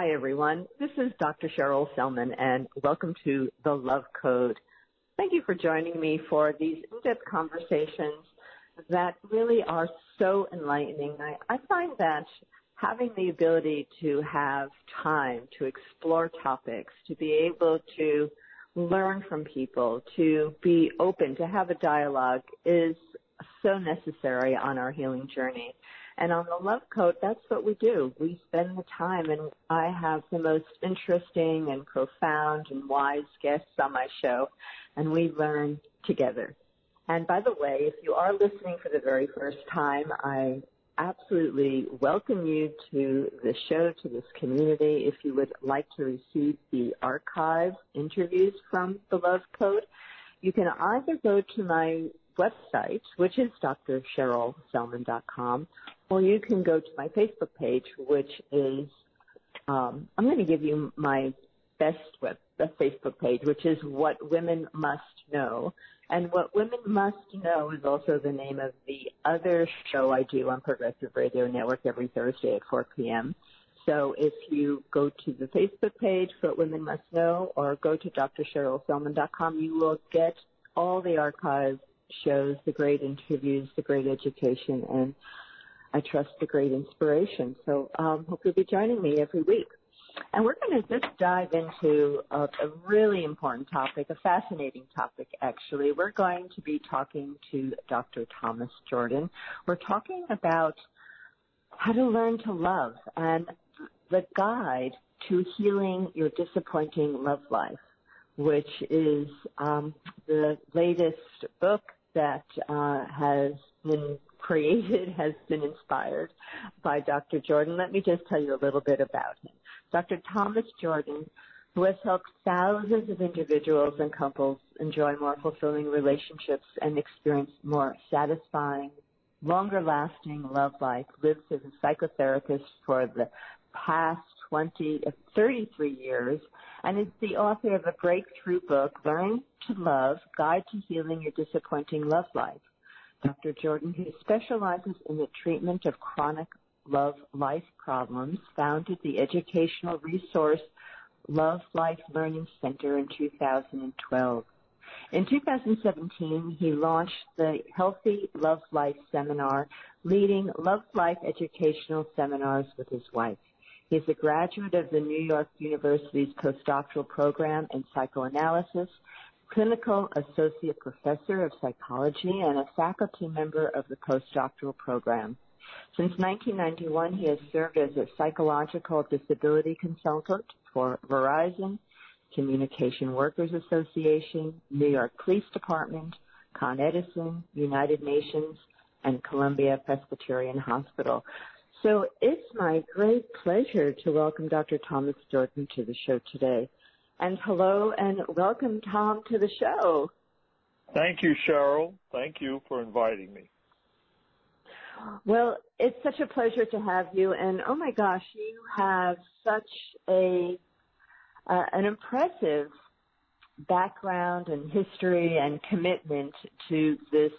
Hi everyone. This is Dr. Sherrill Sellman and welcome to The Love Code. Thank you for joining me for these in-depth conversations that really are so enlightening. I, I find that having the ability to have time to explore topics, to be able to learn from people, to be open, to have a dialogue is so necessary on our healing journey. And on the Love Code, that's what we do. We spend the time and I have the most interesting and profound and wise guests on my show and we learn together. And by the way, if you are listening for the very first time, I absolutely welcome you to the show, to this community. If you would like to receive the archive interviews from the Love Code, you can either go to my website, which is drcherylselman.com, or you can go to my Facebook page, which is, um, I'm going to give you my best web, the Facebook page, which is What Women Must Know. And What Women Must Know is also the name of the other show I do on Progressive Radio Network every Thursday at 4 p.m. So if you go to the Facebook page, for What Women Must Know, or go to drcherylselman.com, you will get all the archive shows, the great interviews, the great education, and I trust the great inspiration. So um, hope you'll be joining me every week. And we're going to just dive into a, a, really important topic, a fascinating topic actually. We're going to be talking to Dr. Thomas Jordan. We're talking about how to learn to love and the guide to healing your disappointing love life, which is um, the latest book that uh, has been created, has been inspired by Dr. Jordan. Let me just tell you a little bit about him. Dr. Thomas Jordan, who has helped thousands of individuals and couples enjoy more fulfilling relationships and experience more satisfying, longer lasting love life, lives as a psychotherapist for the past 20, uh, 33 years and is the author of a breakthrough book, Learn to Love, Guide to Healing Your Disappointing Love Life. Dr. Jordan, who specializes in the treatment of chronic love life problems, founded the educational resource Love Life Learning Center in 2012. In 2017, he launched the Healthy Love Life Seminar, leading Love Life educational seminars with his wife. He is a graduate of the New York University's postdoctoral program in psychoanalysis, clinical associate professor of psychology, and a faculty member of the postdoctoral program. Since 1991, he has served as a psychological disability consultant for Verizon, Communication Workers Association, New York Police Department, Con Edison, United Nations, and Columbia Presbyterian Hospital. So it's my great pleasure to welcome Dr. Thomas Jordan to the show today. And hello and welcome Tom to the show. Thank you, Sherrill. Thank you for inviting me. Well, it's such a pleasure to have you and oh my gosh, you have such a uh, an impressive background and history and commitment to this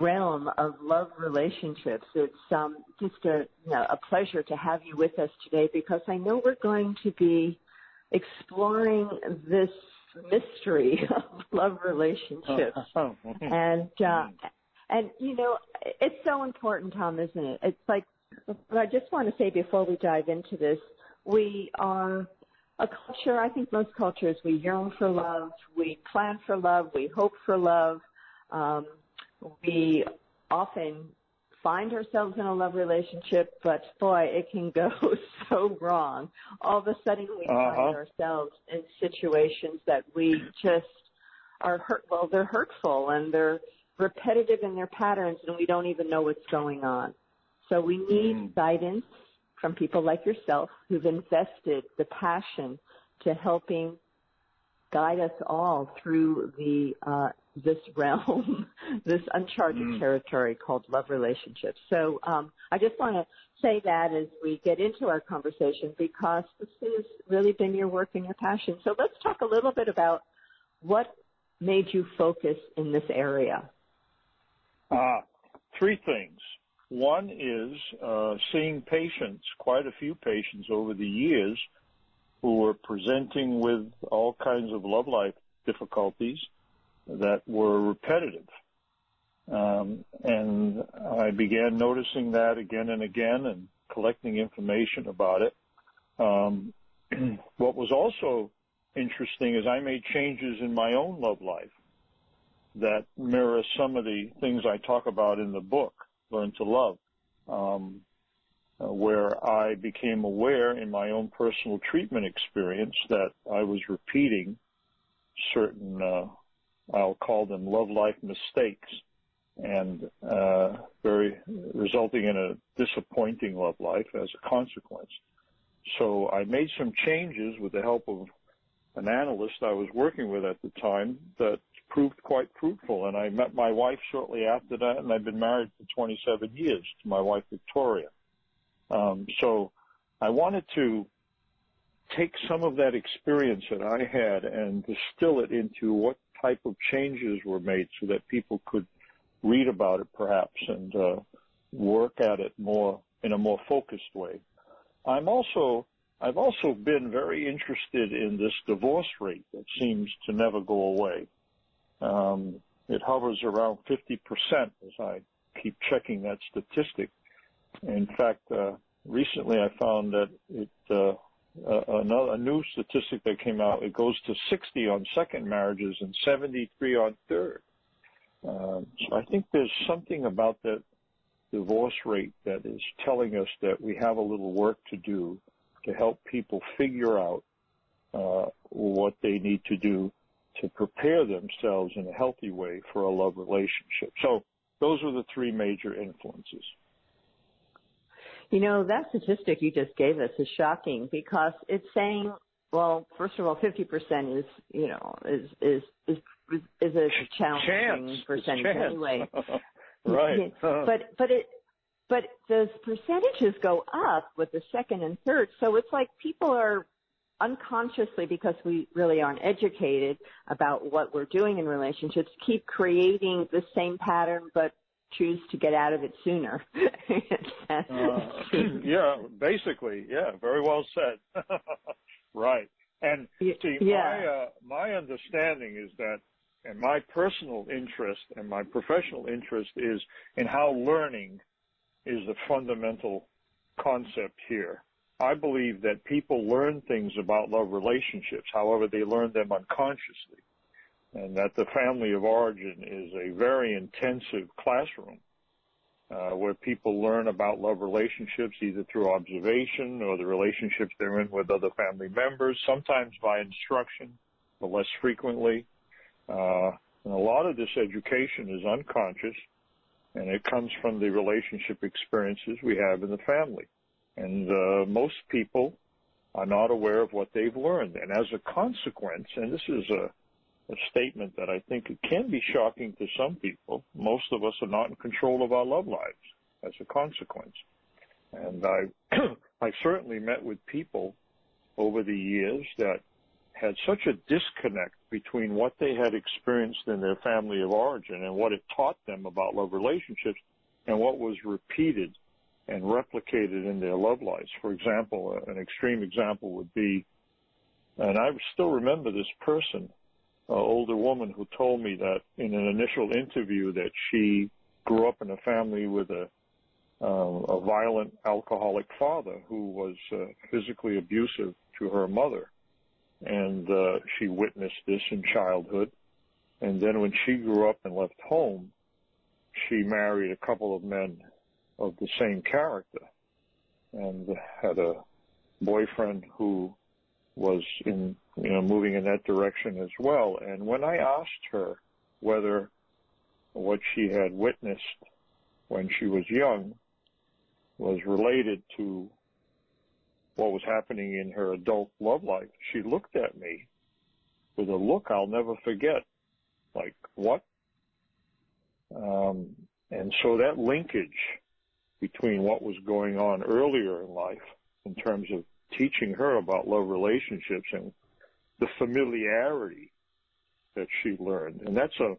realm of love relationships. It's um, just a, you know, a pleasure to have you with us today because I know we're going to be exploring this mystery of love relationships. and uh, and you know, it's so important, Tom, isn't it? It's like I just want to say before we dive into this, we are a culture, I think most cultures, we yearn for love, we plan for love, we hope for love. Um, we often find ourselves in a love relationship, but boy, it can go so wrong. All of a sudden we uh-huh. find ourselves in situations that we just are hurt, well, they're hurtful and they're repetitive in their patterns and we don't even know what's going on. So we need mm. guidance from people like yourself who've invested the passion to helping guide us all through the uh, this realm, this uncharted mm. territory called love relationships. So um, I just want to say that as we get into our conversation because this has really been your work and your passion. So let's talk a little bit about what made you focus in this area. Uh, three things. One is uh, seeing patients, quite a few patients over the years, who were presenting with all kinds of love life difficulties that were repetitive. Um, and I began noticing that again and again and collecting information about it. Um, what was also interesting is I made changes in my own love life that mirror some of the things I talk about in the book, Learn to Love, um, uh, where I became aware in my own personal treatment experience that I was repeating certain, uh, I'll call them love life mistakes and uh, very resulting in a disappointing love life as a consequence. So I made some changes with the help of an analyst I was working with at the time that proved quite fruitful. And I met my wife shortly after that, and I've been married for 27 years to my wife Victoria. Um, so I wanted to take some of that experience that I had and distill it into what type of changes were made so that people could read about it perhaps and uh, work at it more in a more focused way. I'm also I've also been very interested in this divorce rate that seems to never go away. Um, it hovers around 50% as I keep checking that statistic. In fact, uh, recently I found that it, uh, a new statistic that came out, it goes to 60 on second marriages and 73 on third. Um, so I think there's something about that divorce rate that is telling us that we have a little work to do to help people figure out uh, what they need to do to prepare themselves in a healthy way for a love relationship. So those are the three major influences. You know, that statistic you just gave us is shocking because it's saying, well, first of all, 50% is, you know, is, is, is, is a challenging chance. percentage anyway. right. but, but it, but those percentages go up with the second and third. So it's like people are unconsciously because we really aren't educated about what we're doing in relationships keep creating the same pattern but choose to get out of it sooner. uh, yeah, basically, yeah, very well said. right. And see, yeah. my uh, my understanding is that, and my personal interest and my professional interest is in how learning is the fundamental concept here. I believe that people learn things about love relationships, however, they learn them unconsciously. And that the family of origin is a very intensive classroom uh, where people learn about love relationships either through observation or the relationships they're in with other family members, sometimes by instruction, but less frequently. Uh, and a lot of this education is unconscious, and it comes from the relationship experiences we have in the family. And uh, most people are not aware of what they've learned. And as a consequence, and this is a, a statement that I think can be shocking to some people, most of us are not in control of our love lives as a consequence. And I, I certainly met with people over the years that had such a disconnect between what they had experienced in their family of origin and what it taught them about love relationships and what was repeated and replicated in their love lives. For example, an extreme example would be, and I still remember this person, an older woman who told me that in an initial interview that she grew up in a family with a uh, a violent alcoholic father who was uh, physically abusive to her mother, and uh, she witnessed this in childhood. And then when she grew up and left home, she married a couple of men of the same character and had a boyfriend who was in, you know, moving in that direction as well. And when I asked her whether what she had witnessed when she was young was related to what was happening in her adult love life, she looked at me with a look I'll never forget. Like, what? Um, and so that linkage between what was going on earlier in life in terms of teaching her about love relationships and the familiarity that she learned. And that's a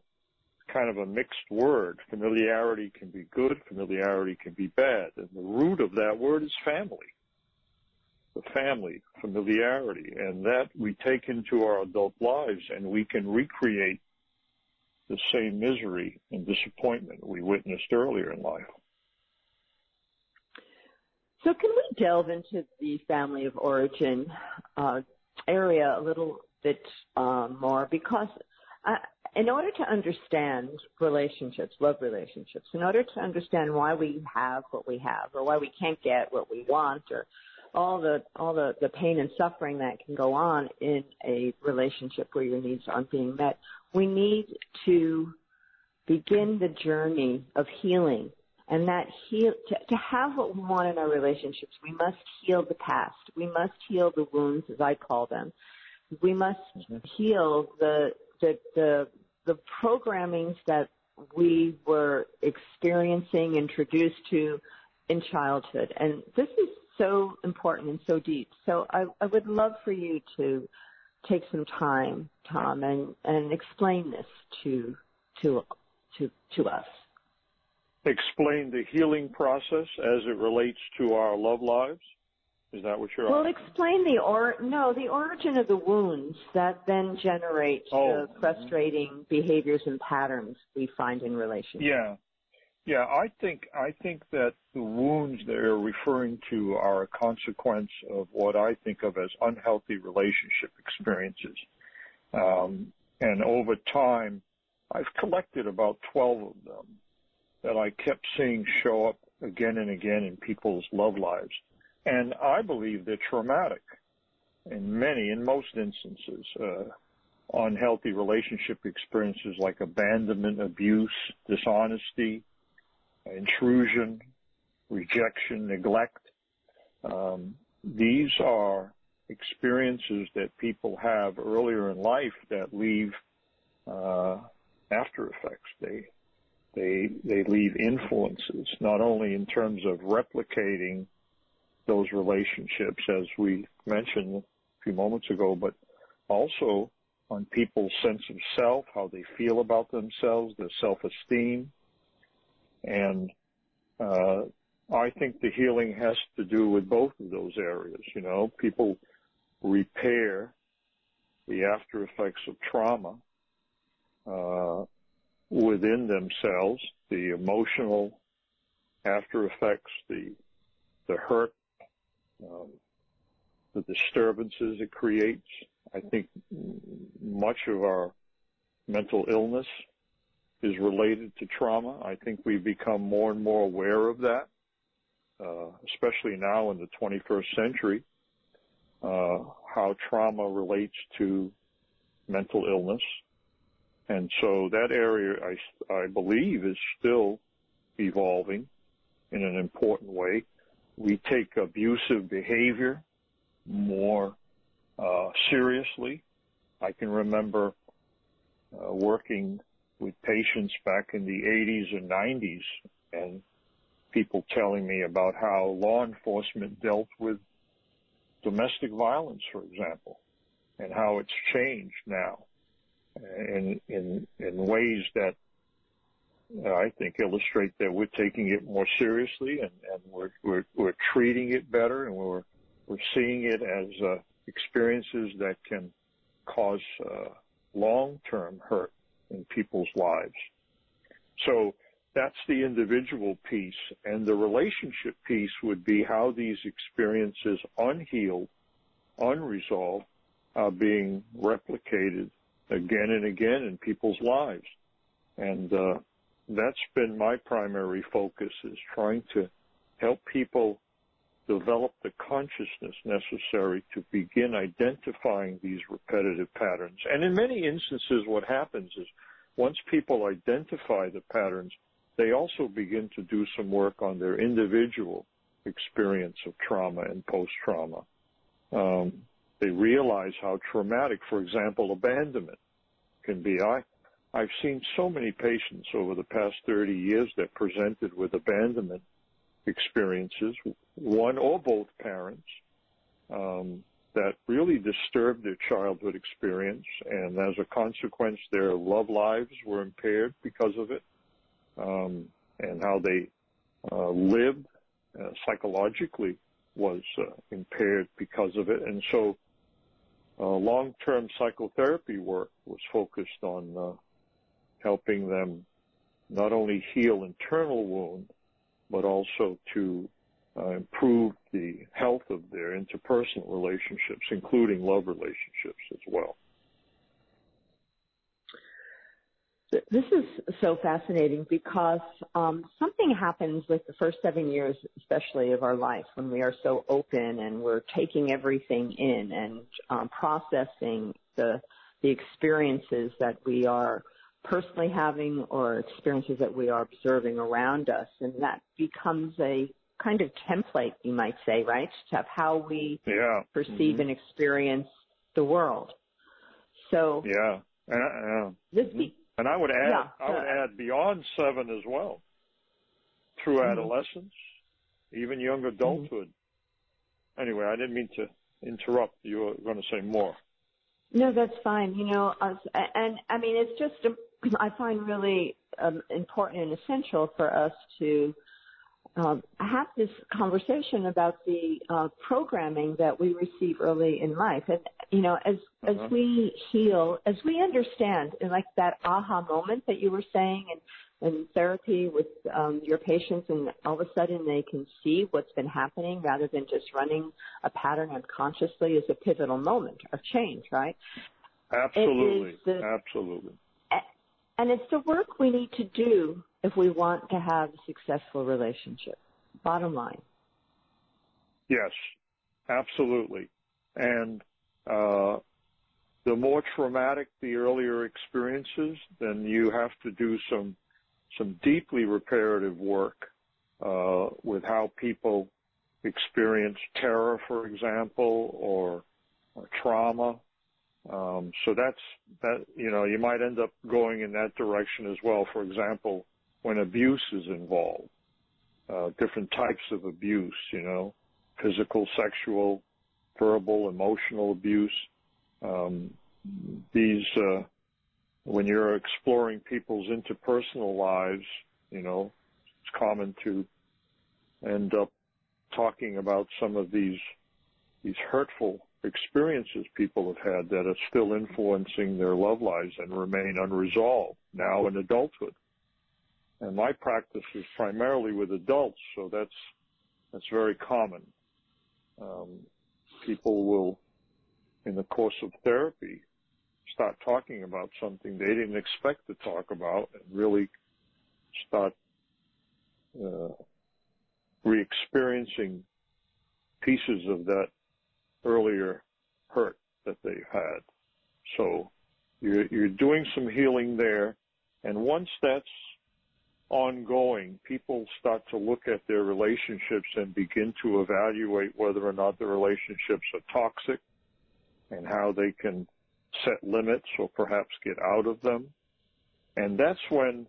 kind of a mixed word. Familiarity can be good, familiarity can be bad. And the root of that word is family. The family, familiarity. And that we take into our adult lives and we can recreate the same misery and disappointment we witnessed earlier in life. So can we delve into the family of origin uh, area a little bit uh, more? Because uh, in order to understand relationships, love relationships, in order to understand why we have what we have, or why we can't get what we want, or all the all the, the pain and suffering that can go on in a relationship where your needs aren't being met, we need to begin the journey of healing and that heal to, to have what we want in our relationships we must heal the past. We must heal the wounds as i call them. We must mm-hmm. heal the the the the programmings that we were experiencing introduced to in childhood. And this is so important and so deep. So i i would love for you to take some time tom and and explain this to to to to us explain the healing process as it relates to our love lives? Is that what you're? Well, explain the or no the origin of the wounds that then generate oh. the frustrating behaviors and patterns we find in relationships. Yeah, yeah. I think I think that the wounds they're referring to are a consequence of what I think of as unhealthy relationship experiences, um, and over time, I've collected about twelve of them that I kept seeing show up again and again in people's love lives. And I believe they're traumatic in many, in most instances. Uh, unhealthy relationship experiences like abandonment, abuse, dishonesty, intrusion, rejection, neglect. Um, these are experiences that people have earlier in life that leave uh, after effects. They they, they leave influences, not only in terms of replicating those relationships, as we mentioned a few moments ago, but also on people's sense of self, how they feel about themselves, their self-esteem. And, uh, I think the healing has to do with both of those areas. You know, people repair the after effects of trauma, uh, within themselves, the emotional after effects, the the hurt, um, the disturbances it creates. I think much of our mental illness is related to trauma. I think we've become more and more aware of that, uh, especially now in the 21st century, uh, how trauma relates to mental illness and so that area, I, I believe, is still evolving in an important way. We take abusive behavior more uh, seriously. I can remember uh, working with patients back in the 80s and 90s and people telling me about how law enforcement dealt with domestic violence, for example, and how it's changed now in in in ways that uh, I think illustrate that we're taking it more seriously and, and we're, we're we're treating it better and we're we're seeing it as uh, experiences that can cause uh, long-term hurt in people's lives. So that's the individual piece, and the relationship piece would be how these experiences, unhealed, unresolved, are being replicated again and again in people's lives. And uh, that's been my primary focus is trying to help people develop the consciousness necessary to begin identifying these repetitive patterns. And in many instances, what happens is once people identify the patterns, they also begin to do some work on their individual experience of trauma and post-trauma. Um, they realize how traumatic, for example, abandonment can be. I, I've seen so many patients over the past 30 years that presented with abandonment experiences, one or both parents, um, that really disturbed their childhood experience, and as a consequence, their love lives were impaired because of it, um, and how they uh, lived uh, psychologically was uh, impaired because of it, and so long-term psychotherapy work was focused on uh, helping them not only heal internal wounds, but also to uh, improve the health of their interpersonal relationships, including love relationships as well. This is so fascinating because um, something happens with the first seven years, especially of our life, when we are so open and we're taking everything in and um, processing the the experiences that we are personally having or experiences that we are observing around us, and that becomes a kind of template, you might say, right, of how we yeah. perceive mm-hmm. and experience the world. So yeah, uh, this be- and I would add, yeah, I would add beyond seven as well, through mm-hmm. adolescence, even young mm-hmm. adulthood. Mm-hmm. Anyway, I didn't mean to interrupt. You were going to say more. No, that's fine. You know, and I mean, it's just um, I find really um, important and essential for us to um, have this conversation about the uh, programming that we receive early in life. And you know, as uh-huh. as we heal, as we understand, and like that aha moment that you were saying, and in therapy with um, your patients, and all of a sudden they can see what's been happening rather than just running a pattern unconsciously is a pivotal moment of change, right? Absolutely, the, absolutely. And it's the work we need to do if we want to have a successful relationship. Bottom line. Yes, absolutely. And uh, the more traumatic the earlier experiences, then you have to do some some deeply reparative work uh, with how people experience terror, for example, or, or trauma. Um, so that's that. You know, you might end up going in that direction as well. For example, when abuse is involved, uh, different types of abuse. You know, physical, sexual, verbal, emotional abuse. Um, these uh, when you're exploring people's interpersonal lives, you know, it's common to end up talking about some of these these hurtful experiences people have had that are still influencing their love lives and remain unresolved now in adulthood. And my practice is primarily with adults, so that's that's very common. Um, people will, in the course of therapy, start talking about something they didn't expect to talk about and really start uh, re-experiencing pieces of that earlier hurt that they had. So you're, you're doing some healing there. And once that's ongoing, people start to look at their relationships and begin to evaluate whether or not the relationships are toxic and how they can set limits or perhaps get out of them. And that's when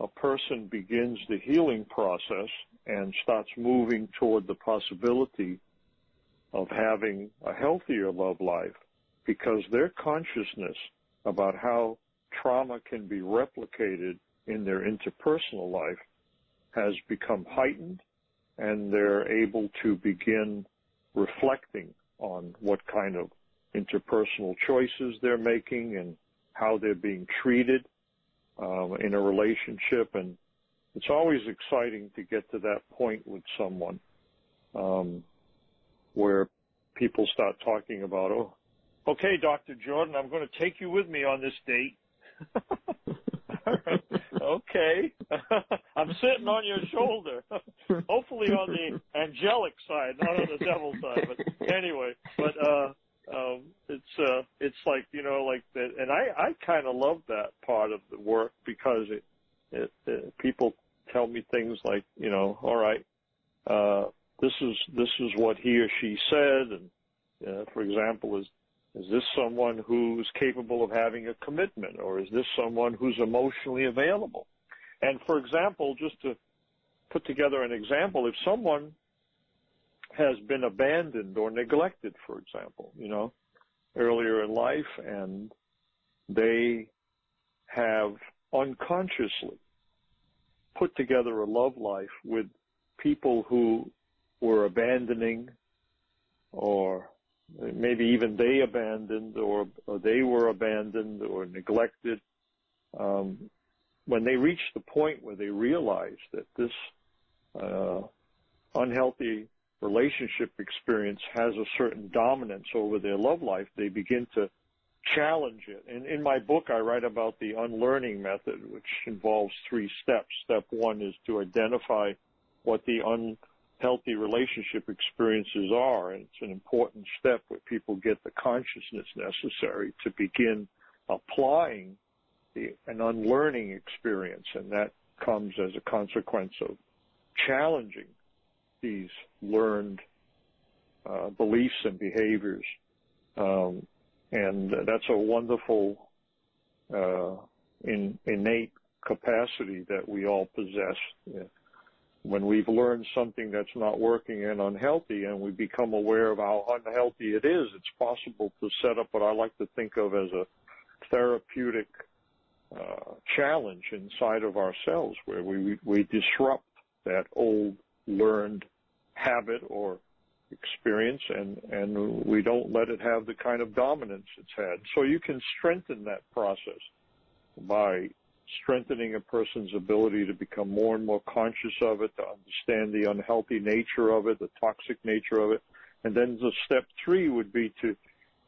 a person begins the healing process and starts moving toward the possibility of having a healthier love life because their consciousness about how trauma can be replicated in their interpersonal life has become heightened and they're able to begin reflecting on what kind of interpersonal choices they're making and how they're being treated um, in a relationship. And it's always exciting to get to that point with someone um, where people start talking about, oh, okay, Dr. Jordan, I'm going to take you with me on this date. okay. I'm sitting on your shoulder. Hopefully on the angelic side, not on the devil side. But anyway, but uh um, it's uh, it's like you know, like that, and I I kind of love that part of the work because it, it, it people tell me things like you know, all right, this is this is what he or she said, and uh, for example, is is this someone who's capable of having a commitment, or is this someone who's emotionally available? And for example, just to put together an example, if someone has been abandoned or neglected, for example, you know, earlier in life, and they have unconsciously put together a love life with people who were abandoning or maybe even they abandoned or, or they were abandoned or neglected. Um, when they reach the point where they realize that this uh, unhealthy relationship experience has a certain dominance over their love life, they begin to challenge it. And in my book, I write about the unlearning method, which involves three steps. Step one is to identify what the unhealthy relationship experiences are. And it's an important step where people get the consciousness necessary to begin applying the, an unlearning experience. And that comes as a consequence of challenging these learned uh, beliefs and behaviors. Um, and that's a wonderful uh, in, innate capacity that we all possess. When we've learned something that's not working and unhealthy and we become aware of how unhealthy it is, it's possible to set up what I like to think of as a therapeutic uh, challenge inside of ourselves where we, we disrupt that old learned habit or experience and, and we don't let it have the kind of dominance it's had. So you can strengthen that process by strengthening a person's ability to become more and more conscious of it, to understand the unhealthy nature of it, the toxic nature of it. And then the step three would be to,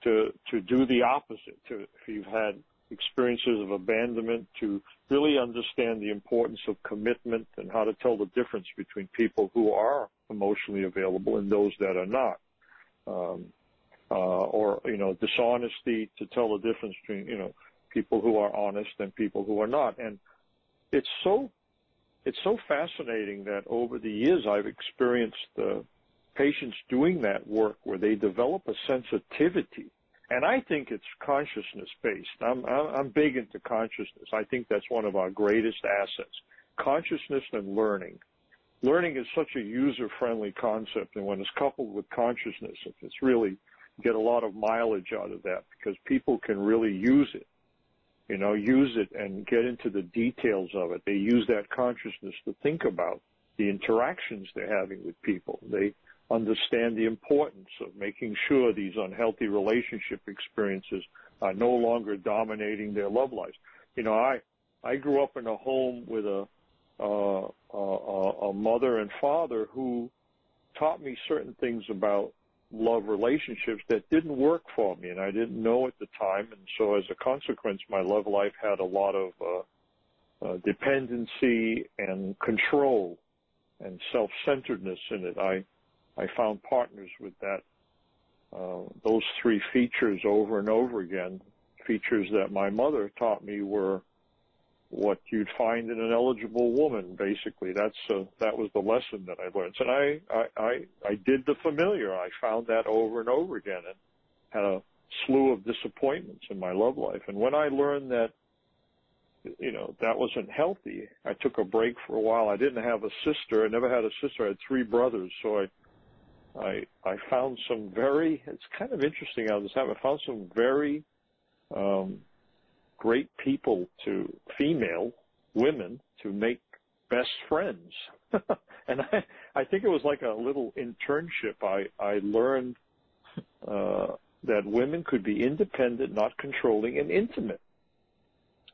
to, to do the opposite. To, if you've had experiences of abandonment, to really understand the importance of commitment and how to tell the difference between people who are emotionally available and those that are not. Um, uh, or, you know, dishonesty to tell the difference between, you know, people who are honest and people who are not. And it's so, it's so fascinating that over the years I've experienced uh, patients doing that work where they develop a sensitivity and I think it's consciousness based. I'm, I'm big into consciousness. I think that's one of our greatest assets. Consciousness and learning. Learning is such a user friendly concept and when it's coupled with consciousness, it's really get a lot of mileage out of that because people can really use it. You know, use it and get into the details of it. They use that consciousness to think about the interactions they're having with people. They understand the importance of making sure these unhealthy relationship experiences are no longer dominating their love lives. You know, I I grew up in a home with a uh, a, a mother and father who taught me certain things about love relationships that didn't work for me, and I didn't know at the time. And so, as a consequence, my love life had a lot of uh, uh, dependency and control and self-centeredness in it. I I found partners with that, uh, those three features over and over again. Features that my mother taught me were what you'd find in an eligible woman. Basically, that's uh, that was the lesson that I learned, and I, I I I did the familiar. I found that over and over again, and had a slew of disappointments in my love life. And when I learned that you know, that wasn't healthy. I took a break for a while. I didn't have a sister. I never had a sister. I had three brothers. So I I I found some very. It's kind of interesting how this happened. I found some very um, great people to female women to make best friends, and I I think it was like a little internship. I I learned uh, that women could be independent, not controlling, and intimate.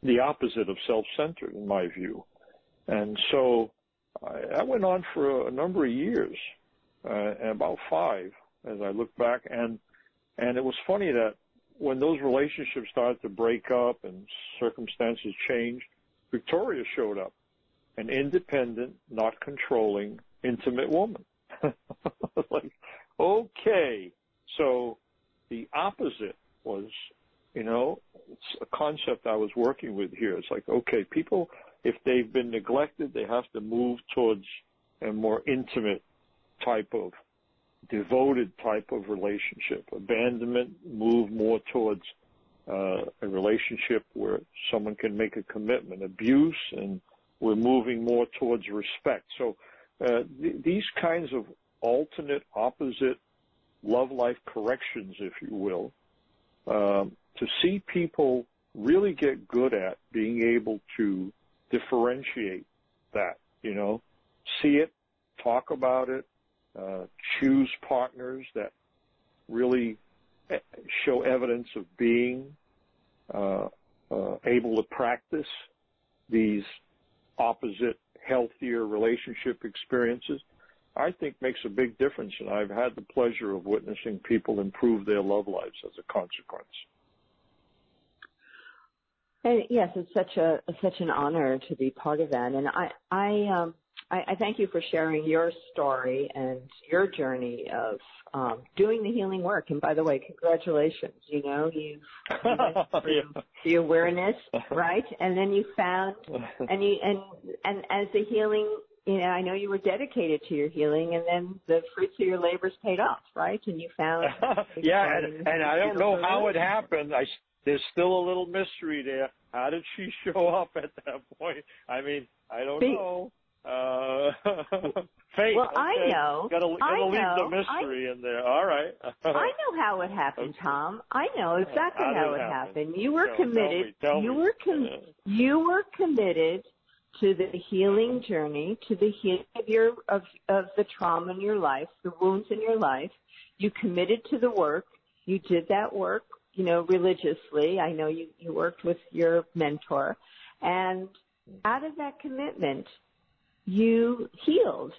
The opposite of self-centered, in my view. And so I, that went on for a, a number of years uh, about five as I look back. And and it was funny that when those relationships started to break up and circumstances changed, Victoria showed up, an independent, not controlling, intimate woman. like, okay, so the opposite was, you know, it's a concept I was working with here. It's like, okay, people, if they've been neglected, they have to move towards a more intimate type of devoted type of relationship. Abandonment move more towards uh, a relationship where someone can make a commitment. Abuse and we're moving more towards respect. So uh, th- these kinds of alternate, opposite love life corrections, if you will, um, to see people really get good at being able to differentiate that, you know, see it, talk about it, choose partners that really eh, show evidence of being uh, uh, able to practice these opposite, healthier relationship experiences, I think makes a big difference. And I've had the pleasure of witnessing people improve their love lives as a consequence. And yes, it's such a such an honor to be part of that. And I I um I, I thank you for sharing your story and your journey of um, doing the healing work. And by the way, congratulations. You know, you, you yeah. the awareness, right? And then you found, and you and and as the healing, you know, I know you were dedicated to your healing, and then the fruits of your labors paid off, right? And you found. yeah, and, and I don't know how it happened. I there's still a little mystery there. How did she show up at that point? I mean, I don't Be- know. Uh, fate. Well, okay. I know. Gotta, gotta I leave know. the mystery I, in there. All right. I know how it happened, Tom. I know uh, exactly how, how it happen? happened. You were committed. Tell me, tell you me. were com- uh. you were committed to the healing uh-huh. journey, to the healing of your of of the trauma in your life, the wounds in your life. You committed to the work. You did that work, you know, religiously. I know you you worked with your mentor, and out of that commitment, you healed.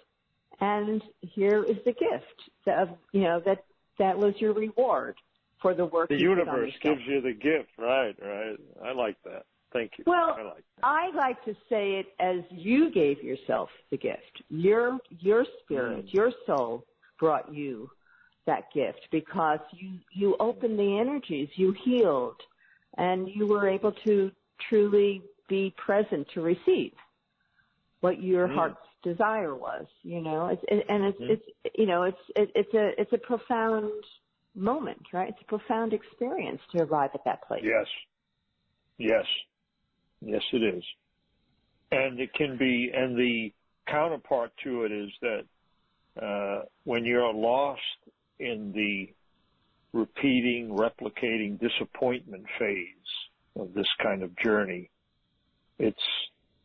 And here is the gift of, you know, that, that was your reward for the work the universe gives you the gift, right, right. I like that. Thank you. Well, I like, that. I like to say it as you gave yourself the gift. Your your spirit, mm. your soul brought you that gift because you you opened the energies, you healed, and you were able to truly be present to receive what your mm. heart's desire was. You know, it's, it, and it's mm. it's you know it's it, it's a it's a profound moment, right? It's a profound experience to arrive at that place. Yes, yes, yes, it is, and it can be. And the counterpart to it is that uh, when you're lost in the repeating, replicating disappointment phase of this kind of journey, it's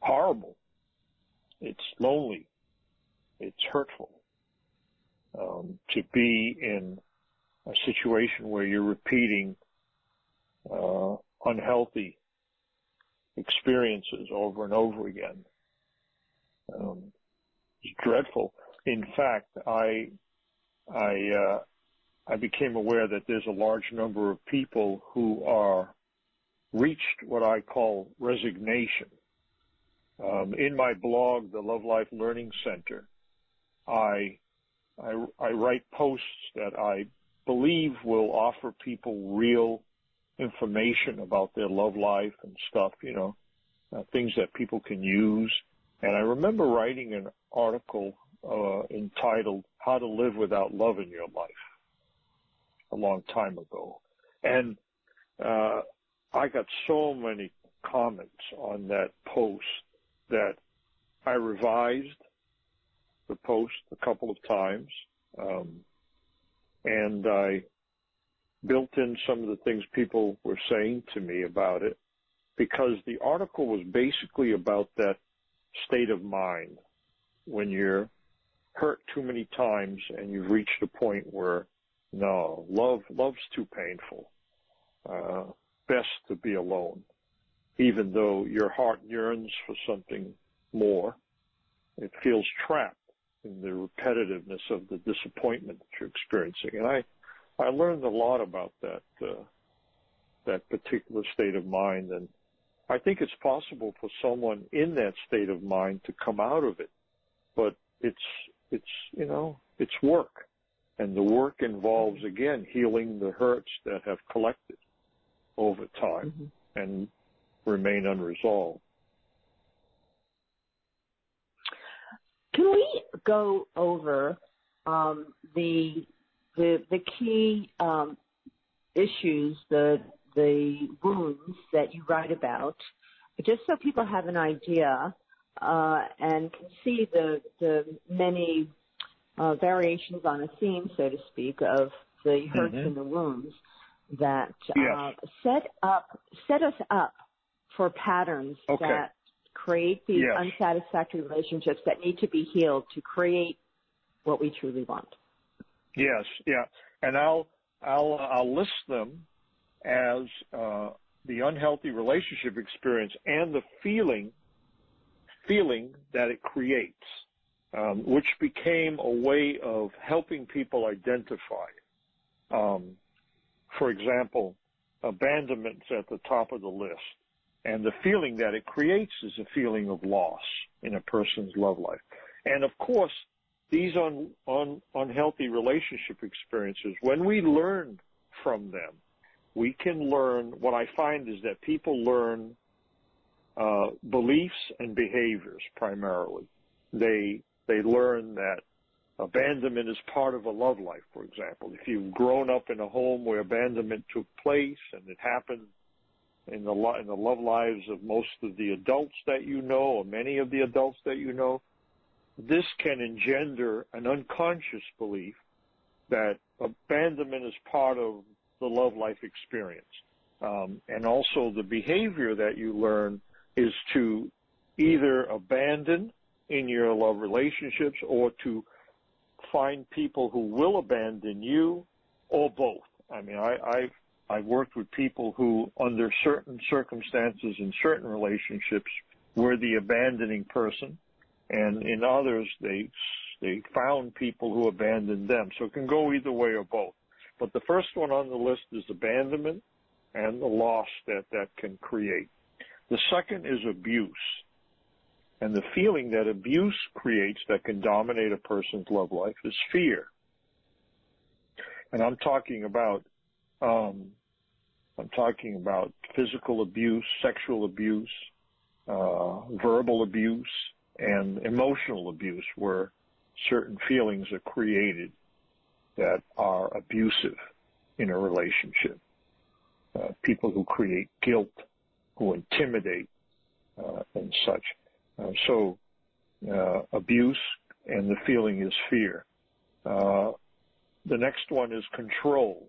horrible it's lonely. It's hurtful. Um, to be in a situation where you're repeating uh, unhealthy experiences over and over again. Um, it's dreadful. In fact, I I uh, I became aware that there's a large number of people who are reached what I call resignation. Um, in my blog, the Love Life Learning Center, I, I, I write posts that I believe will offer people real information about their love life and stuff, you know, uh, things that people can use. And I remember writing an article uh, entitled "How to Live Without Love in Your Life" a long time ago, and uh, I got so many comments on that post that I revised the post a couple of times, um, and I built in some of the things people were saying to me about it because the article was basically about that state of mind when you're hurt too many times and you've reached a point where no, love, love's too painful. Uh, best to be alone even though your heart yearns for something more, it feels trapped in the repetitiveness of the disappointment that you're experiencing. And I, I learned a lot about that, uh, that particular state of mind. And I think it's possible for someone in that state of mind to come out of it, but it's, it's, you know, it's work. And the work involves, again, healing the hurts that have collected over time. Mm-hmm. And remain unresolved. Can we go over um, the the the key um, issues, the the wounds that you write about, just so people have an idea uh, and can see the the many uh, variations on a theme, so to speak, of the hurts Mhm. and the wounds that uh, set up set us up for patterns Okay. that create these Yes. unsatisfactory relationships that need to be healed to create what we truly want. Yes, yeah, and I'll I'll I'll list them as uh, the unhealthy relationship experience and the feeling feeling that it creates, um, which became a way of helping people identify. Um, for example, abandonment's at the top of the list, and the feeling that it creates is a feeling of loss in a person's love life, and of course these un, un, unhealthy relationship experiences, when we learn from them, we can learn, what I find is that people learn uh, beliefs and behaviors primarily. They, they learn that abandonment is part of a love life, for example. If you've grown up in a home where abandonment took place and it happened in the, in the love lives of most of the adults that you know or many of the adults that you know, this can engender an unconscious belief that abandonment is part of the love life experience. Um, and also the behavior that you learn is to either abandon in your love relationships or to find people who will abandon you or both. I mean, I, I've, I've worked with people who under certain circumstances in certain relationships were the abandoning person and in others they they found people who abandoned them. So it can go either way or both. But the first one on the list is abandonment and the loss that that can create. The second is abuse. And the feeling that abuse creates that can dominate a person's love life is fear. And I'm talking about um, I'm talking about physical abuse, sexual abuse, uh, verbal abuse, and emotional abuse where certain feelings are created that are abusive in a relationship. Uh, people who create guilt, who intimidate, uh, and such. Uh, so, uh, abuse and the feeling is fear. Uh, the next one is control,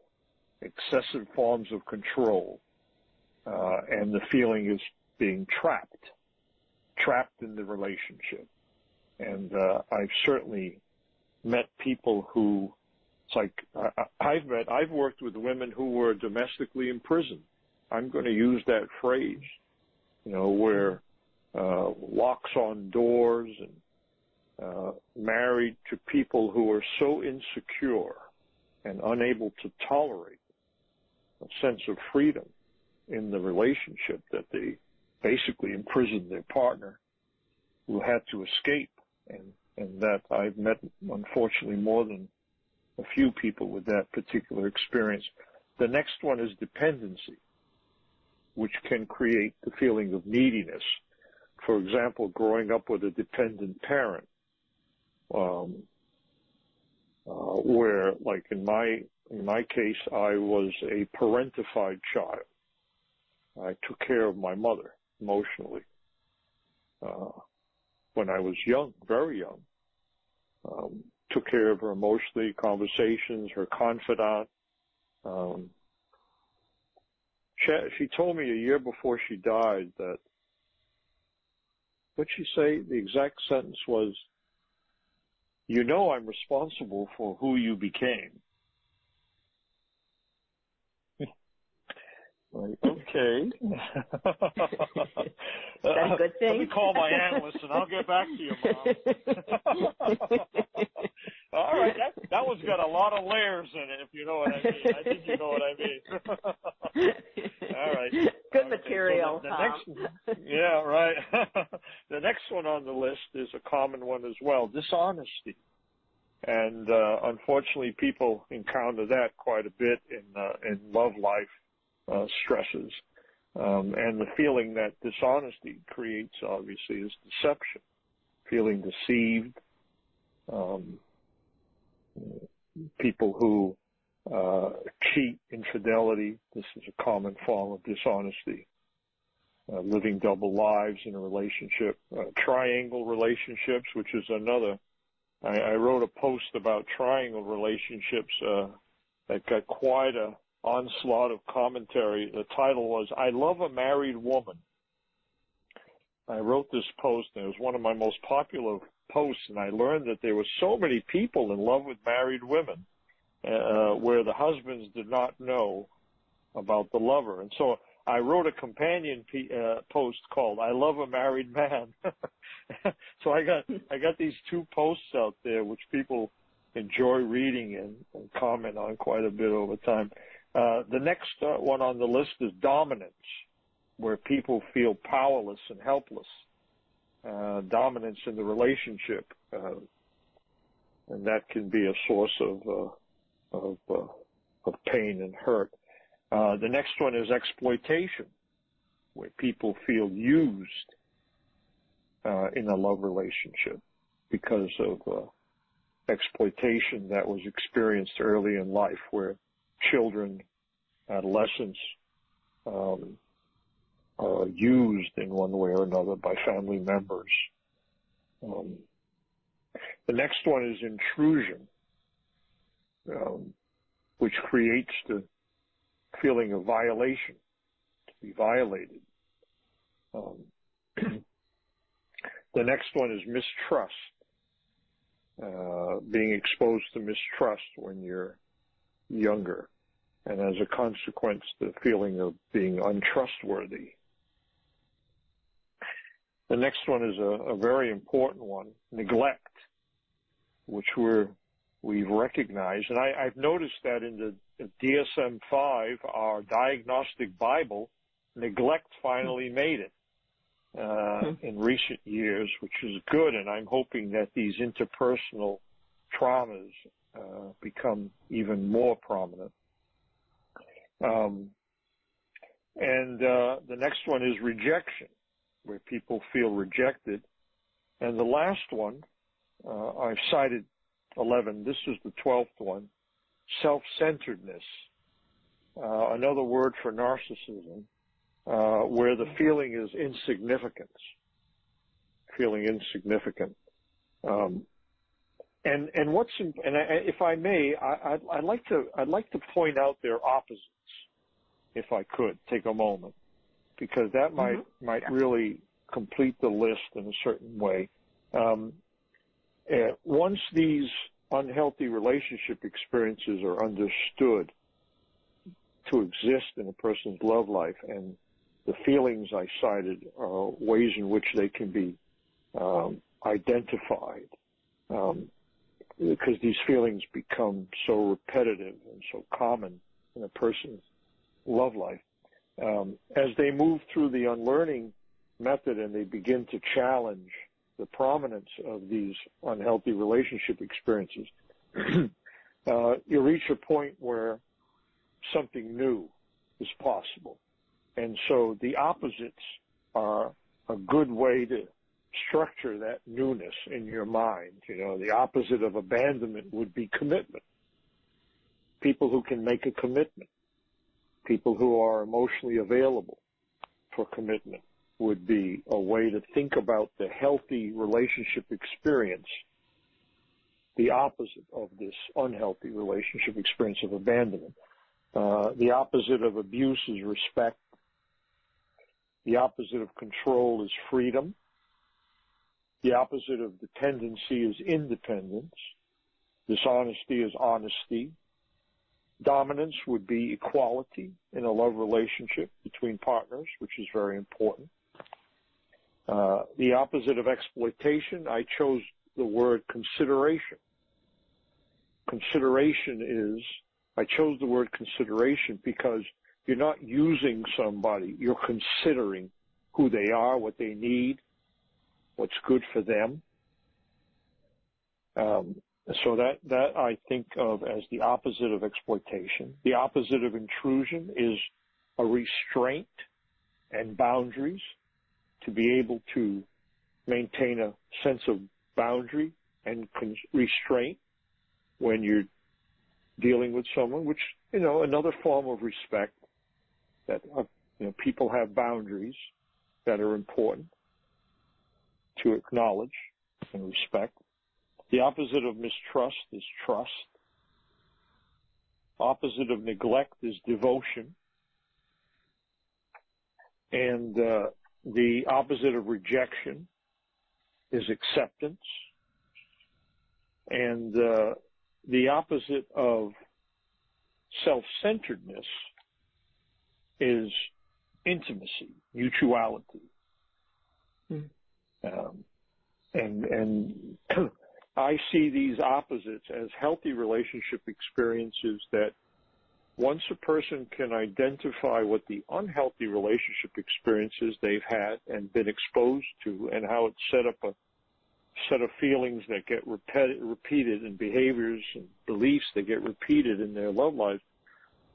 excessive forms of control, uh, and the feeling is being trapped trapped in the relationship. And uh, I've certainly met people who, it's like I, I've met, I've worked with women who were domestically imprisoned. I'm going to use that phrase, you know, where uh, locks on doors and uh, married to people who are so insecure and unable to tolerate a sense of freedom in the relationship that they basically imprisoned their partner who had to escape and and that I've met unfortunately more than a few people with that particular experience. The next one is dependency, which can create the feeling of neediness. For example, growing up with a dependent parent, um, uh, where, like in my in my case, I was a parentified child. I took care of my mother emotionally uh, when I was young, very young. Um, took care of her emotionally, conversations, her confidant. Um, she, she told me a year before she died that what'd she say? The exact sentence was, "You know, I'm responsible for who you became." Like, okay. Is that a good thing? Let me call my analyst and I'll get back to you, Mom. All right, that that one's got a lot of layers in it, if you know what I mean. I think you know what I mean. All right. Good Okay, material, so the, the Tom. next, yeah, right. the next one on the list is a common one as well: dishonesty. And uh, unfortunately, people encounter that quite a bit in uh, in love life uh, stresses. Um, and the feeling that dishonesty creates, obviously, is deception. Feeling deceived. Um, people who uh, cheat, infidelity. This is a common form of dishonesty. Uh, living double lives in a relationship. Uh, triangle relationships, which is another I, I wrote a post about triangle relationships uh, that got quite a onslaught of commentary. The title was "I Love a Married Woman." I wrote this post, and it was one of my most popular posts, and I learned that there were so many people in love with married women, uh, where the husbands did not know about the lover, and so I wrote a companion p- uh, post called "I Love a Married Man." so I got I got these two posts out there which people enjoy reading and, and comment on quite a bit over time. Uh, the next uh, one on the list is dominance, where people feel powerless and helpless. Uh, dominance in the relationship, uh, and that can be a source of uh, of, uh, of pain and hurt. Uh, the next one is exploitation, where people feel used uh, in a love relationship because of uh, exploitation that was experienced early in life, where children, adolescents, um, are used in one way or another by family members. Um, the next one is intrusion, um, which creates the feeling of violation, to be violated. Um, the next one is mistrust, uh, being exposed to mistrust when you're younger, and as a consequence, the feeling of being untrustworthy. The next one is a, a very important one, neglect, which we're we've recognized, and I, have noticed that in the DSM-5, our diagnostic Bible, neglect finally made it uh, hmm. in recent years, which is good, and I'm hoping that these interpersonal traumas uh, become even more prominent. Um, and uh, the next one is rejection, where people feel rejected. And the last one, uh, I've cited 11. This is the 12th one. Self-centeredness. Uh, another word for narcissism, uh, where the feeling is insignificance. Feeling insignificant. Um, and and what's and I, if I may, I, I'd, I'd like to I'd like to point out their opposites, if I could take a moment, because that might mm-hmm. might yeah. really complete the list in a certain way. Um, uh, once these unhealthy relationship experiences are understood to exist in a person's love life and the feelings I cited are ways in which they can be um, identified um, because these feelings become so repetitive and so common in a person's love life. Um, as they move through the unlearning method and they begin to challenge the prominence of these unhealthy relationship experiences, uh, you reach a point where something new is possible. And so the opposites are a good way to structure that newness in your mind. You know, the opposite of abandonment would be commitment. People who can make a commitment. People who are emotionally available for commitment would be a way to think about the healthy relationship experience, the opposite of this unhealthy relationship experience of abandonment. Uh, the opposite of abuse is respect. The opposite of control is freedom. The opposite of dependency is independence. Dishonesty is honesty. Dominance would be equality in a love relationship between partners, which is very important. Uh, the opposite of exploitation, I chose the word consideration. Consideration is, I chose the word consideration because you're not using somebody, you're considering who they are, what they need, what's good for them. Um, so that that I think of as the opposite of exploitation. The opposite of intrusion is a restraint and boundaries to be able to maintain a sense of boundary and con- restraint when you're dealing with someone, which, you know, another form of respect that, uh, you know, people have boundaries that are important to acknowledge and respect. The opposite of mistrust is trust. Opposite of neglect is devotion. And uh, the opposite of rejection is acceptance. And uh, the opposite of self-centeredness is intimacy, mutuality. Mm. Um, and and I see these opposites as healthy relationship experiences that once a person can identify what the unhealthy relationship experiences they've had and been exposed to and how it set up a set of feelings that get repeated, repeated and behaviors and beliefs that get repeated in their love life,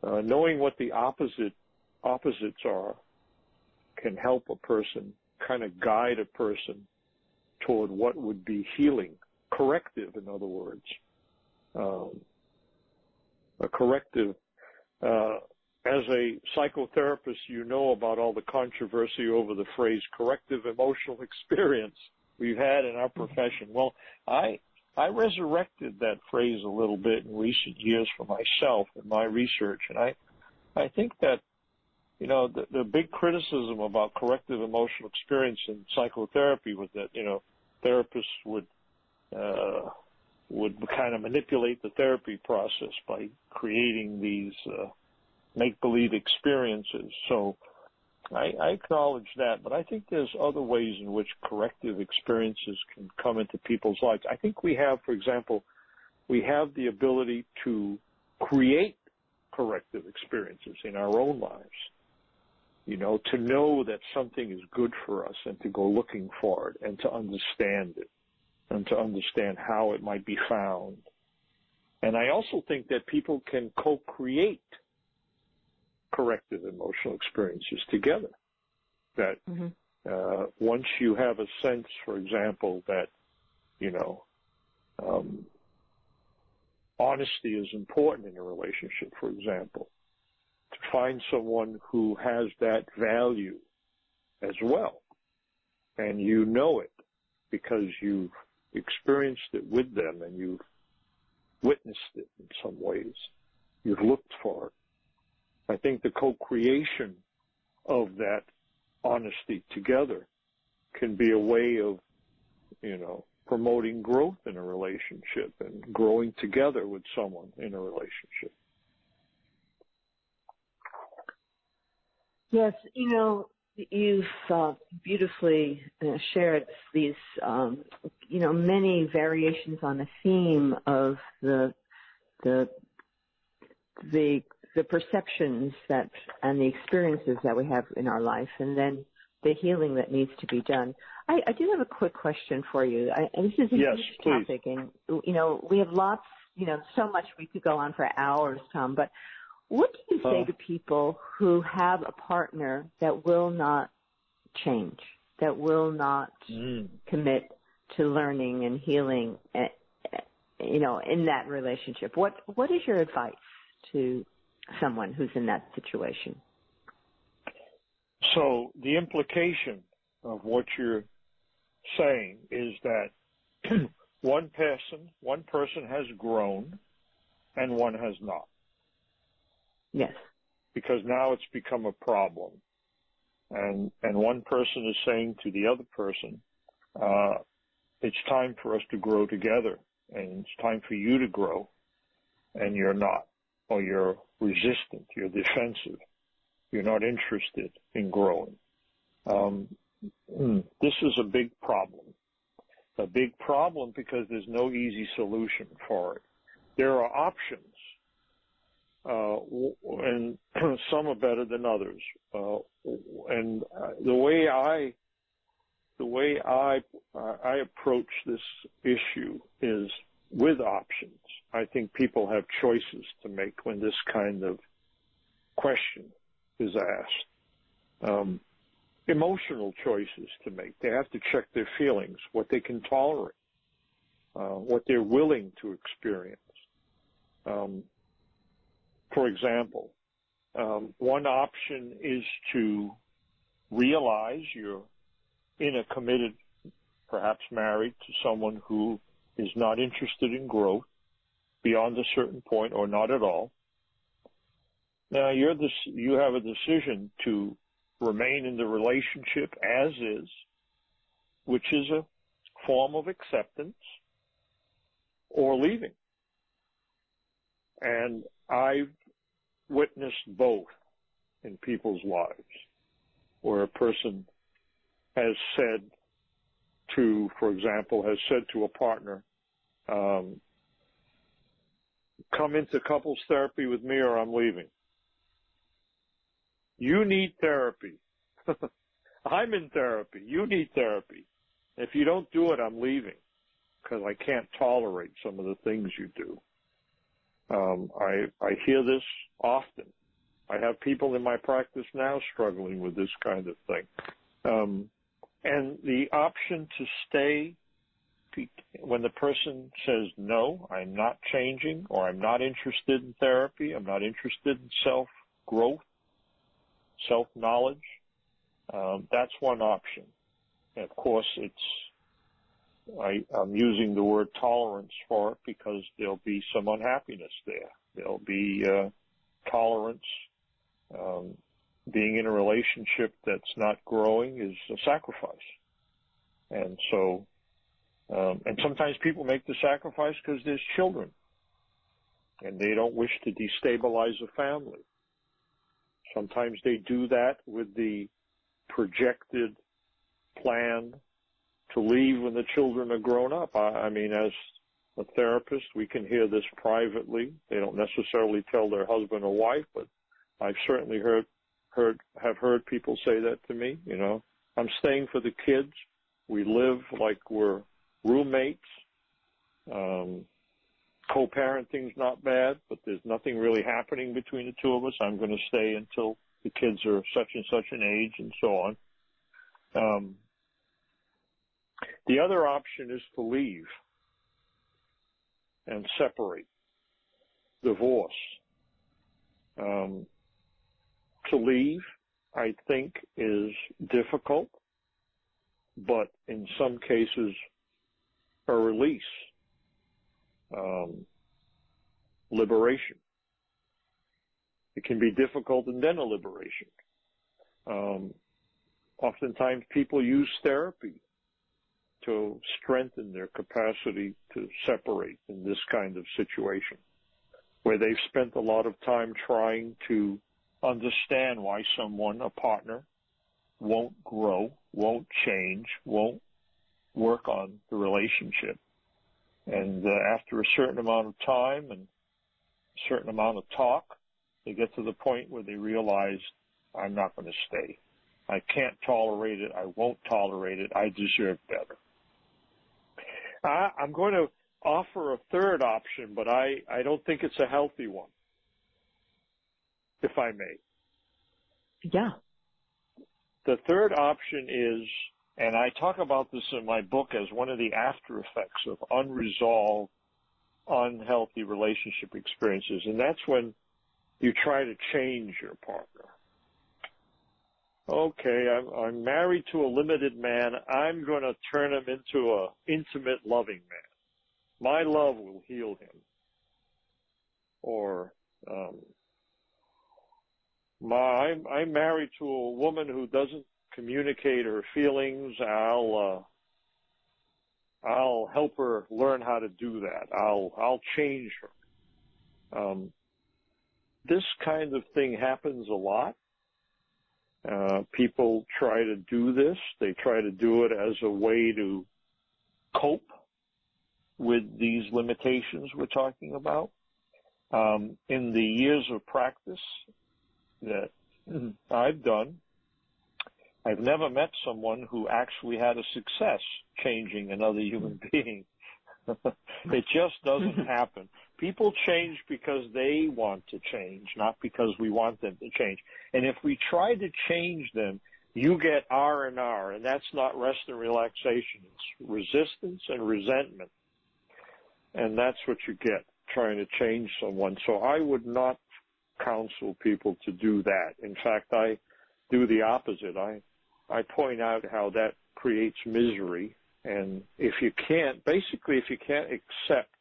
uh, knowing what the opposite opposites are can help a person kind of guide a person toward what would be healing, corrective, in other words. Um, a corrective. Uh, as a psychotherapist, you know about all the controversy over the phrase corrective emotional experience we've had in our profession. Well, I I resurrected that phrase a little bit in recent years for myself in my research, and I I think that you know the, the big criticism about corrective emotional experience in psychotherapy was that you know therapists would uh, would kind of manipulate the therapy process by creating these uh, make believe experiences. So I, I acknowledge that, but I think there's other ways in which corrective experiences can come into people's lives. I think we have, for example, we have the ability to create corrective experiences in our own lives. You know, to know that something is good for us and to go looking for it and to understand it and to understand how it might be found. And I also think that people can co-create corrective emotional experiences together. That mm-hmm. uh, once you have a sense, for example, that you know um, honesty is important in a relationship, for example, to find someone who has that value as well, and you know it because you've experienced it with them and you've witnessed it in some ways. You've looked for it. I think the co-creation of that honesty together can be a way of, you know, promoting growth in a relationship and growing together with someone in a relationship. Yes, you know, you've uh, beautifully uh, shared these, um, you know, many variations on the theme of the the the the perceptions that and the experiences that we have in our life, and then the healing that needs to be done. I, I do have a quick question for you. I, and this is a yes, huge please. topic, and you know we have lots, you know, so much we could go on for hours, Tom. But what do you say uh, to people who have a partner that will not change, that will not mm. commit to learning and healing, eh, eh, you know, in that relationship? What What is your advice to someone who's in that situation. So the implication of what you're saying is that one person, one person has grown and one has not. Yes. Because now it's become a problem. And, and one person is saying to the other person, uh, it's time for us to grow together and it's time for you to grow and you're not or you're resistant, you're defensive, you're not interested in growing. Um, hmm, this is a big problem. A big problem because there's no easy solution for it. There are options, and some are better than others. Uh, and uh, the way I, the way I, I approach this issue is with options. I think people have choices to make when this kind of question is asked. Um, emotional choices to make. They have to check their feelings, what they can tolerate, uh, what they're willing to experience. Um, for example, um, one option is to realize you're in a committed, perhaps married to someone who is not interested in growth beyond a certain point or not at all. Now you're this, you have a decision to remain in the relationship as is, which is a form of acceptance, or leaving. And I've witnessed both in people's lives, where a person has said to, for example, has said to a partner, um, come into couples therapy with me or I'm leaving. You need therapy. I'm in therapy. You need therapy. If you don't do it, I'm leaving because I can't tolerate some of the things you do. Um, I I hear this often. I have people in my practice now struggling with this kind of thing. Um, and the option to stay when the person says no, I'm not changing or I'm not interested in therapy, I'm not interested in self growth, self knowledge, um, that's one option. And of course, it's I, am using the word tolerance for it because there'll be some unhappiness there. There'll be uh, tolerance. Um, being in a relationship that's not growing is a sacrifice, and so um, and sometimes people make the sacrifice because there's children, and they don't wish to destabilize a family. Sometimes they do that with the projected plan to leave when the children are grown up. I, I mean, as a therapist, we can hear this privately. They don't necessarily tell their husband or wife, but I've certainly heard heard have heard people say that to me. You know, I'm staying for the kids. We live like we're roommates. Um, co-parenting's not bad, but there's nothing really happening between the two of us. I'm going to stay until the kids are such and such an age and so on. Um, the other option is to leave and separate, divorce. Um, to leave, I think, is difficult, but in some cases, a release, um, liberation. It can be difficult and then a liberation. Um, oftentimes people use therapy to strengthen their capacity to separate in this kind of situation where they've spent a lot of time trying to understand why someone, a partner, won't grow, won't change, won't work on the relationship. And uh, after a certain amount of time and a certain amount of talk, they get to the point where they realize, I'm not going to stay. I can't tolerate it. I won't tolerate it. I deserve better. I, I'm going to offer a third option, but I, I don't think it's a healthy one, if I may. Yeah. The third option is and I talk about this in my book as one of the after effects of unresolved, unhealthy relationship experiences. And that's when you try to change your partner. Okay, I'm, I'm married to a limited man. I'm going to turn him into a intimate, loving man. My love will heal him. Or, um, my, I'm, I'm married to a woman who doesn't communicate her feelings. I'll uh, I'll help her learn how to do that. I'll I'll change her. Um, this kind of thing happens a lot. Uh, people try to do this. They try to do it as a way to cope with these limitations we're talking about. Um, in the years of practice that I've done, I've never met someone who actually had a success changing another human being. it just doesn't happen. People change because they want to change, not because we want them to change. And if we try to change them, you get R and R, and that's not rest and relaxation. It's resistance and resentment. And that's what you get trying to change someone. So I would not counsel people to do that. In fact, I do the opposite. I I point out how that creates misery And if you can't, basically, if you can't accept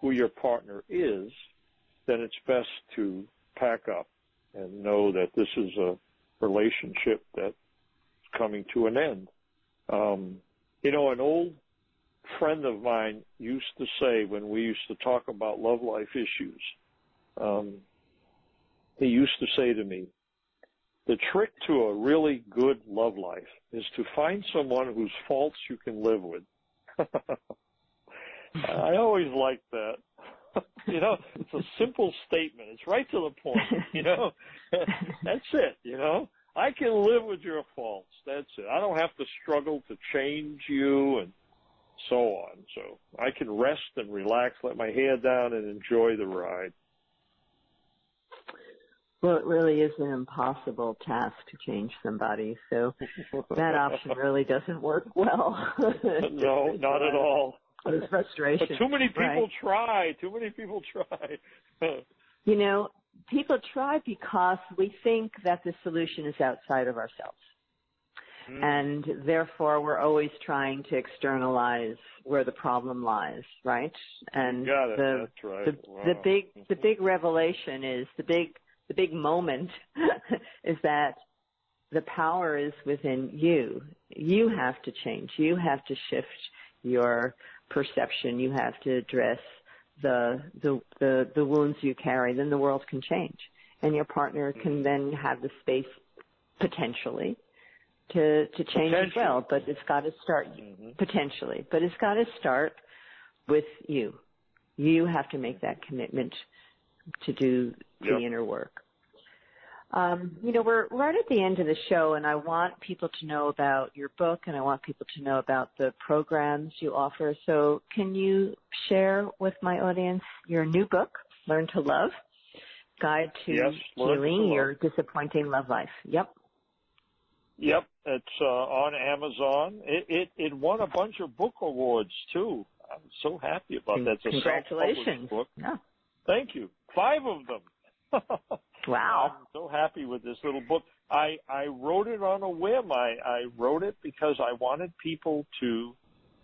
who your partner is, then it's best to pack up and know that this is a relationship that's coming to an end. Um, you know, an old friend of mine used to say when we used to talk about love life issues, um, he used to say to me, the trick to a really good love life is to find someone whose faults you can live with. I always like that. you know, it's a simple statement. It's right to the point, you know. That's it, you know. I can live with your faults. That's it. I don't have to struggle to change you and so on. So I can rest and relax, let my hair down and enjoy the ride. Well, it really is an impossible task to change somebody, so that option really doesn't work well. no, not at all. There's frustration. But too many people right? try. Too many people try. you know, people try because we think that the solution is outside of ourselves. Mm. And therefore we're always trying to externalize where the problem lies, right? And the, right. the, wow. the big, the big revelation is the big, the big moment is that the power is within you. You have to change. You have to shift your perception. You have to address the, the, the, the wounds you carry. Then the world can change. And your partner can then have the space potentially to, to change as well, but it's got to start mm-hmm. potentially, but it's got to start with you. You have to make that commitment to do the yep. inner work. Um, you know, we're right at the end of the show, and I want people to know about your book, and I want people to know about the programs you offer. So, can you share with my audience your new book, Learn to Love, Guide to yes, Healing to Your Disappointing Love Life? Yep. Yep, it's uh, on Amazon. It, it it won a bunch of book awards too. I'm so happy about that. It's a Congratulations! book. Yeah. Thank you. Five of them. wow! I'm so happy with this little book. I I wrote it on a whim. I I wrote it because I wanted people to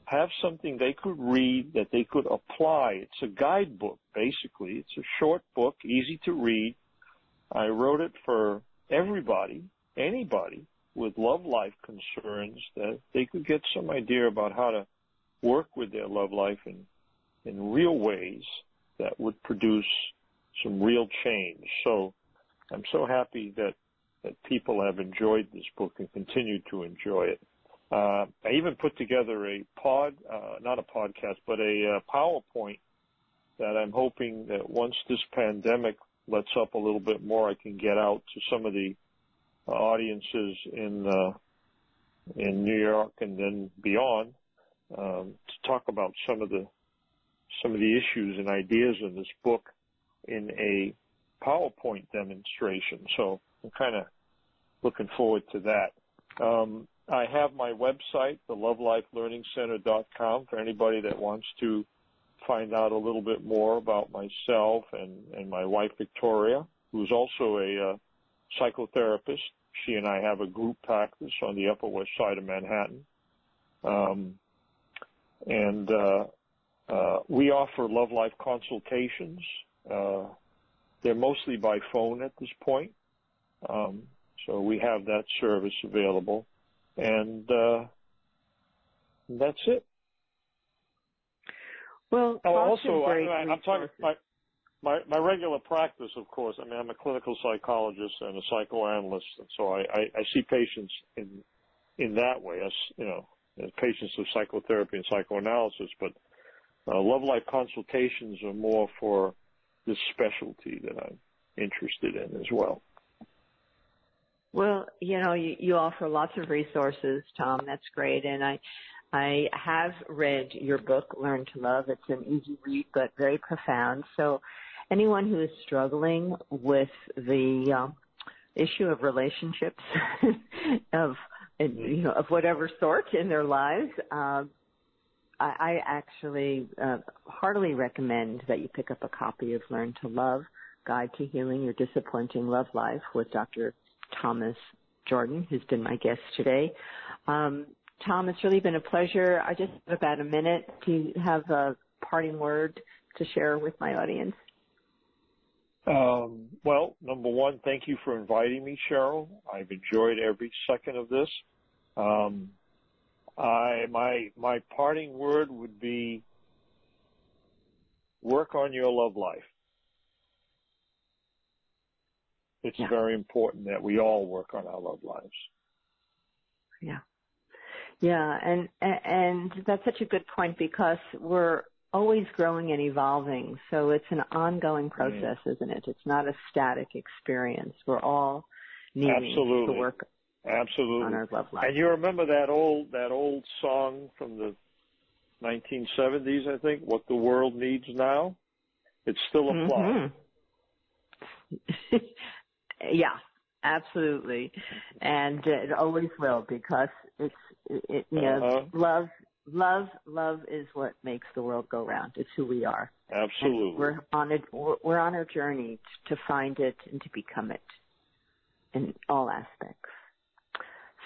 have something they could read that they could apply. It's a guidebook basically. It's a short book, easy to read. I wrote it for everybody, anybody with love life concerns that they could get some idea about how to work with their love life in, in real ways that would produce some real change. So I'm so happy that, that people have enjoyed this book and continue to enjoy it. Uh, I even put together a pod, uh, not a podcast, but a uh, PowerPoint that I'm hoping that once this pandemic lets up a little bit more, I can get out to some of the audiences in uh, in New York and then beyond um, to talk about some of the some of the issues and ideas in this book in a PowerPoint demonstration. So I'm kind of looking forward to that. Um, I have my website, the lovelifelearningcenter.com, for anybody that wants to find out a little bit more about myself and, and my wife Victoria, who's also a uh, psychotherapist. She and I have a group practice on the Upper West Side of Manhattan. Um, and uh, uh, we offer love life consultations. Uh, they're mostly by phone at this point. Um, so we have that service available. And uh, that's it. Well, oh, also, I, am talking. My, my my regular practice, of course. I mean, I'm a clinical psychologist and a psychoanalyst, and so I, I, I see patients in in that way as you know as patients of psychotherapy and psychoanalysis. But uh, love life consultations are more for this specialty that I'm interested in as well. Well, you know, you, you offer lots of resources, Tom. That's great, and I I have read your book, Learn to Love. It's an easy read, but very profound. So anyone who is struggling with the um, issue of relationships of you know of whatever sort in their lives, um, I, I actually uh, heartily recommend that you pick up a copy of Learn to Love: Guide to Healing Your Disappointing Love Life with Dr. Thomas Jordan, who's been my guest today. Um, Tom, it's really been a pleasure. I just have about a minute. Do you have a parting word to share with my audience? Um, well, number one, thank you for inviting me, Sherrill. I've enjoyed every second of this. Um, I my my parting word would be work on your love life. It's yeah. very important that we all work on our love lives. Yeah. Yeah, and and that's such a good point because we're always growing and evolving. So it's an ongoing process, mm. isn't it? It's not a static experience. We're all needing Absolutely. to work Absolutely. on our love life. And you remember that old that old song from the 1970s, I think, "What the World Needs Now." It still applies. Mm-hmm. yeah, absolutely, and it always will because it's it, you know uh-huh. love love love is what makes the world go round. It's who we are. Absolutely, and we're on it. We're on a journey to find it and to become it in all aspects.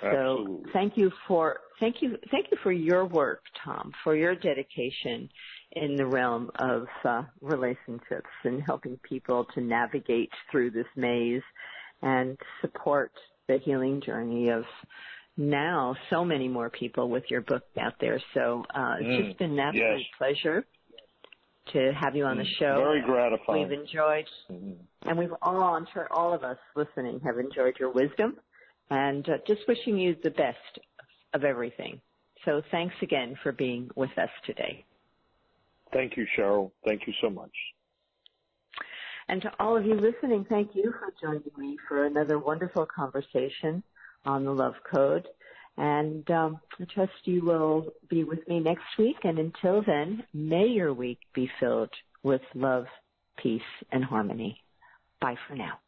So Absolutely. thank you for thank you thank you for your work, Tom, for your dedication in the realm of uh, relationships and helping people to navigate through this maze and support the healing journey of now so many more people with your book out there. So uh, it's mm, just been an absolute yes. pleasure to have you on the mm, show. Very gratifying. We've enjoyed, mm-hmm. and we've all, I'm sure all of us listening have enjoyed your wisdom and uh, just wishing you the best of everything. So thanks again for being with us today. Thank you, Sherrill. Thank you so much. And to all of you listening, thank you for joining me for another wonderful conversation on the Love Code. And um, I trust you will be with me next week. And until then, may your week be filled with love, peace, and harmony. Bye for now.